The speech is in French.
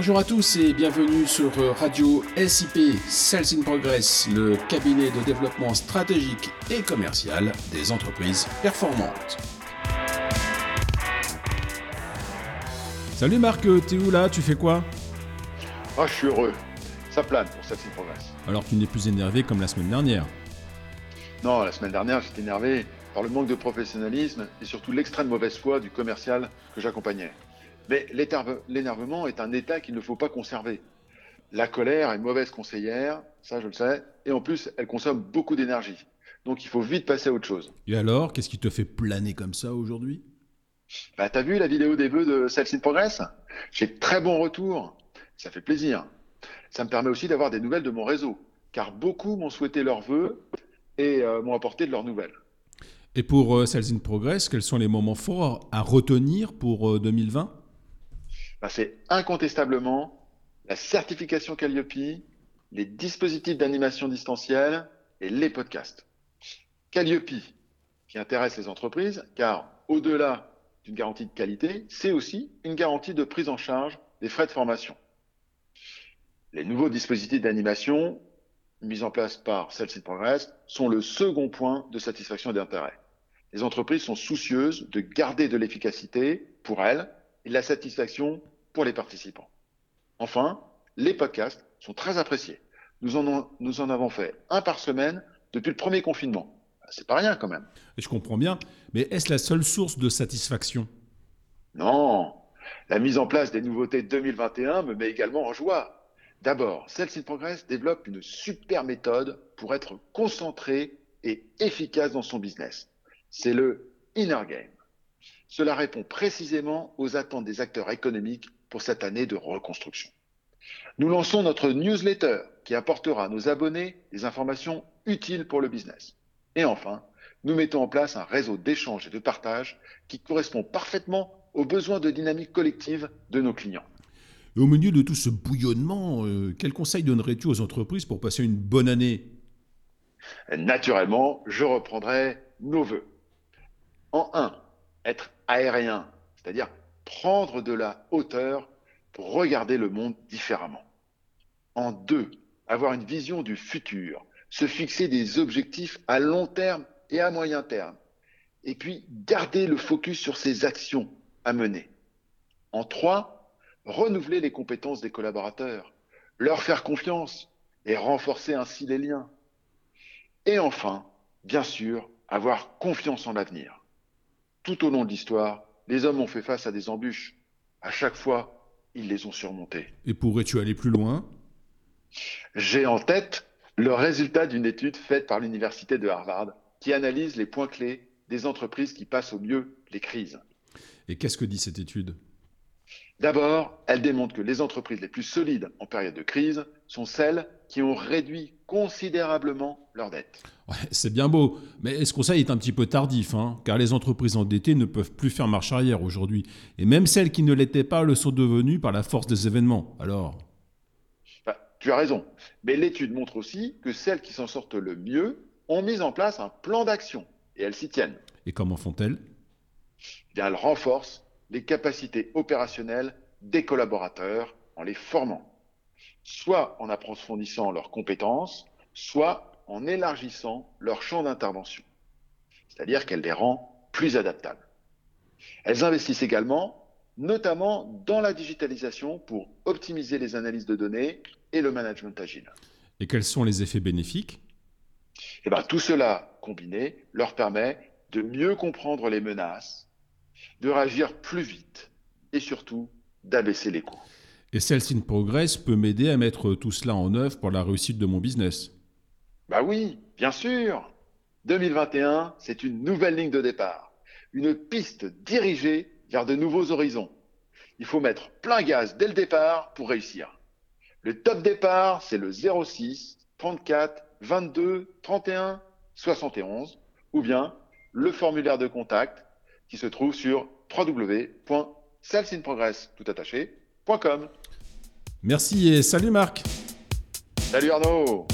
Bonjour à tous et bienvenue sur Radio SIP Sales in Progress, le cabinet de développement stratégique et commercial des entreprises performantes. Salut Marc, t'es où là? Tu fais quoi? Ah, je suis heureux. Ça plane pour Sales in Progress. Alors tu n'es plus énervé comme la semaine dernière? Non, la semaine dernière, j'étais énervé par le manque de professionnalisme et surtout l'extrême mauvaise foi du commercial que j'accompagnais. Mais l'énervement est un état qu'il ne faut pas conserver. La colère est mauvaise conseillère, ça je le sais, et en plus elle consomme beaucoup d'énergie. Donc il faut vite passer à autre chose. Et alors, qu'est-ce qui te fait planer comme ça aujourd'hui? Bah t'as vu la vidéo des vœux de in Progress J'ai de très bons retours, ça fait plaisir. Ça me permet aussi d'avoir des nouvelles de mon réseau, car beaucoup m'ont souhaité leurs vœux et euh, m'ont apporté de leurs nouvelles. Et pour euh, Sales in Progress, quels sont les moments forts à retenir pour 2020 bah, C'est incontestablement la certification Calliope, les dispositifs d'animation distancielle et les podcasts. Calliope, qui intéresse les entreprises, car au-delà d'une garantie de qualité, c'est aussi une garantie de prise en charge des frais de formation. Les nouveaux dispositifs d'animation mis en place par in Progress sont le second point de satisfaction et d'intérêt. Les entreprises sont soucieuses de garder de l'efficacité pour elles et de la satisfaction pour les participants. Enfin, les podcasts sont très appréciés. Nous en, nous en avons fait un par semaine depuis le premier confinement. C'est pas rien quand même. Je comprends bien, mais est-ce la seule source de satisfaction? Non. La mise en place des nouveautés 2021 me met également en joie. D'abord, in Progress développe une super méthode pour être concentré et efficace dans son business. C'est le Inner Game. Cela répond précisément aux attentes des acteurs économiques pour cette année de reconstruction. Nous lançons notre newsletter qui apportera à nos abonnés des informations utiles pour le business. Et enfin, nous mettons en place un réseau d'échange et de partage qui correspond parfaitement aux besoins de dynamique collective de nos clients. Et au milieu de tout ce bouillonnement, euh, quel conseil donnerais-tu aux entreprises pour passer une bonne année? Naturellement, je reprendrai nos voeux. En un, être aérien, c'est-à-dire prendre de la hauteur pour regarder le monde différemment. En deux, avoir une vision du futur, se fixer des objectifs à long terme et à moyen terme. Et puis, garder le focus sur ses actions à mener. En trois, renouveler les compétences des collaborateurs, leur faire confiance et renforcer ainsi les liens. Et enfin, bien sûr, avoir confiance en l'avenir. Tout au long de l'histoire, les hommes ont fait face à des embûches. À chaque fois, ils les ont surmontées. Et pourrais-tu aller plus loin? J'ai en tête le résultat d'une étude faite par l'Université de Harvard qui analyse les points clés des entreprises qui passent au mieux les crises. Et qu'est-ce que dit cette étude? D'abord, elle démontre que les entreprises les plus solides en période de crise sont celles qui ont réduit considérablement leurs dettes. c'est bien beau, mais ce conseil est un petit peu tardif, hein, car les entreprises endettées ne peuvent plus faire marche arrière aujourd'hui. Et même celles qui ne l'étaient pas le sont devenues par la force des événements. Alors? Bah, Tu as raison, mais l'étude montre aussi que celles qui s'en sortent le mieux ont mis en place un plan d'action, et elles s'y tiennent. Et comment font-elles? Eh Bien, Elles renforcent les capacités opérationnelles des collaborateurs en les formant, soit en approfondissant leurs compétences, soit en élargissant leur champ d'intervention, c'est-à-dire qu'elle les rend plus adaptables. Elles investissent également, notamment dans la digitalisation pour optimiser les analyses de données et le management agile. Et quels sont les effets bénéfiques? Eh bien, Tout cela combiné leur permet de mieux comprendre les menaces, de réagir plus vite et surtout d'abaisser les coûts. Et Sales in Progress peut m'aider à mettre tout cela en œuvre pour la réussite de mon business. Bah oui, bien sûr. 2021, c'est une nouvelle ligne de départ, une piste dirigée vers de nouveaux horizons. Il faut mettre plein gaz dès le départ pour réussir. Le top départ, c'est le 06 34 22 31 71 ou bien le formulaire de contact qui se trouve sur www.salesinprogress.com. Merci et salut Marc. Salut Arnaud.